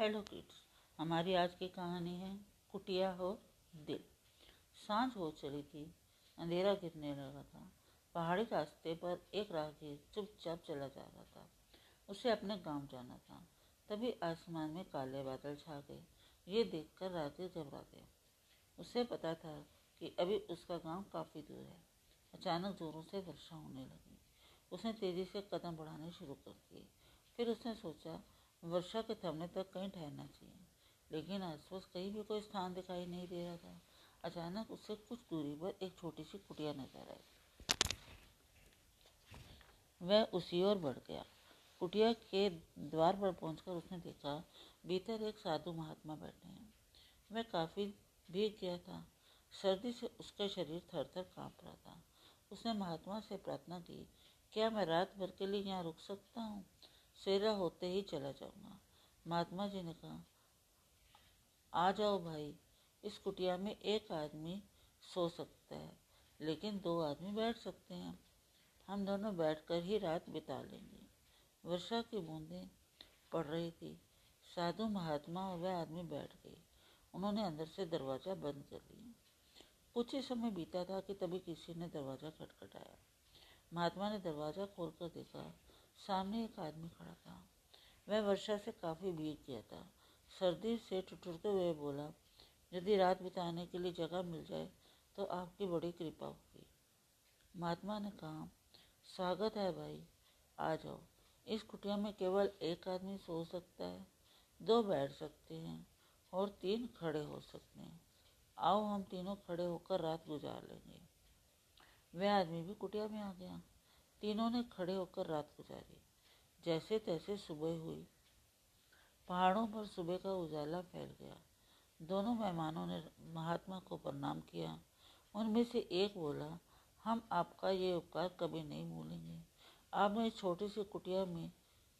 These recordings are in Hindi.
हेलो किड्स हमारी आज की कहानी है कुटिया हो दिल। साँझ हो चली थी, अंधेरा गिरने लगा था। पहाड़ी रास्ते पर एक राहगीर चुपचाप चला जा रहा था। उसे अपने गाँव जाना था। तभी आसमान में काले बादल छा गए। ये देखकर राहगीर घबरा गया उसे पता था कि अभी उसका गाँव काफ़ी दूर है। अचानक जोरों से वर्षा होने लगी। उसने तेज़ी से कदम बढ़ाने शुरू कर दिए। फिर उसने सोचा वर्षा के थमने तक कहीं ठहरना चाहिए। लेकिन आसपास कहीं भी कोई स्थान दिखाई नहीं दे रहा था। अचानक उससे कुछ दूरी पर एक छोटी सी कुटिया नज़र आई। वह उसी ओर बढ़ गया। कुटिया के द्वार पर पहुंचकर उसने देखा, भीतर एक साधु महात्मा बैठे हैं। वह काफ़ी भीग गया था। सर्दी से उसका शरीर थर थर काँप रहा था। उसने महात्मा से प्रार्थना की, क्या मैं रात भर के लिए यहाँ रुक सकता हूँ? सेरा होते ही चला जाऊँगा। महात्मा जी ने कहा, आ जाओ भाई, इस कुटिया में एक आदमी सो सकता है, लेकिन दो आदमी बैठ सकते हैं। हम दोनों बैठकर ही रात बिता लेंगे। वर्षा की बूंदें पड़ रही थी। साधु महात्मा और वह आदमी बैठ गए। उन्होंने अंदर से दरवाज़ा बंद कर लिया। कुछ ही समय बीता था कि तभी किसी ने दरवाज़ा खटखटाया। महात्मा ने दरवाज़ा खोलकर देखा सामने एक आदमी खड़ा था। वह वर्षा से काफ़ी भीग गया था। सर्दी से टुटुरते हुए बोला, यदि रात बिताने के लिए जगह मिल जाए तो आपकी बड़ी कृपा होगी। महात्मा ने कहा, स्वागत है भाई, आ जाओ। इस कुटिया में केवल एक आदमी सो सकता है, दो बैठ सकते हैं और तीन खड़े हो सकते हैं। आओ, हम तीनों खड़े होकर रात गुजार लेंगे। वह आदमी भी कुटिया में आ गया। तीनों ने खड़े होकर रात गुजारी। जैसे तैसे सुबह हुई। पहाड़ों पर सुबह का उजाला फैल गया। दोनों मेहमानों ने महात्मा को प्रणाम किया। उनमें से एक बोला, हम आपका ये उपकार कभी नहीं भूलेंगे। आपने छोटी सी कुटिया में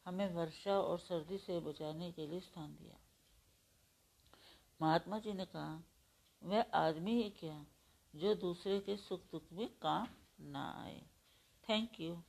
हमें वर्षा और सर्दी से बचाने के लिए स्थान दिया। महात्मा जी ने कहा, वह आदमी ही क्या जो दूसरे के सुख दुख में काम ना आए? Thank you.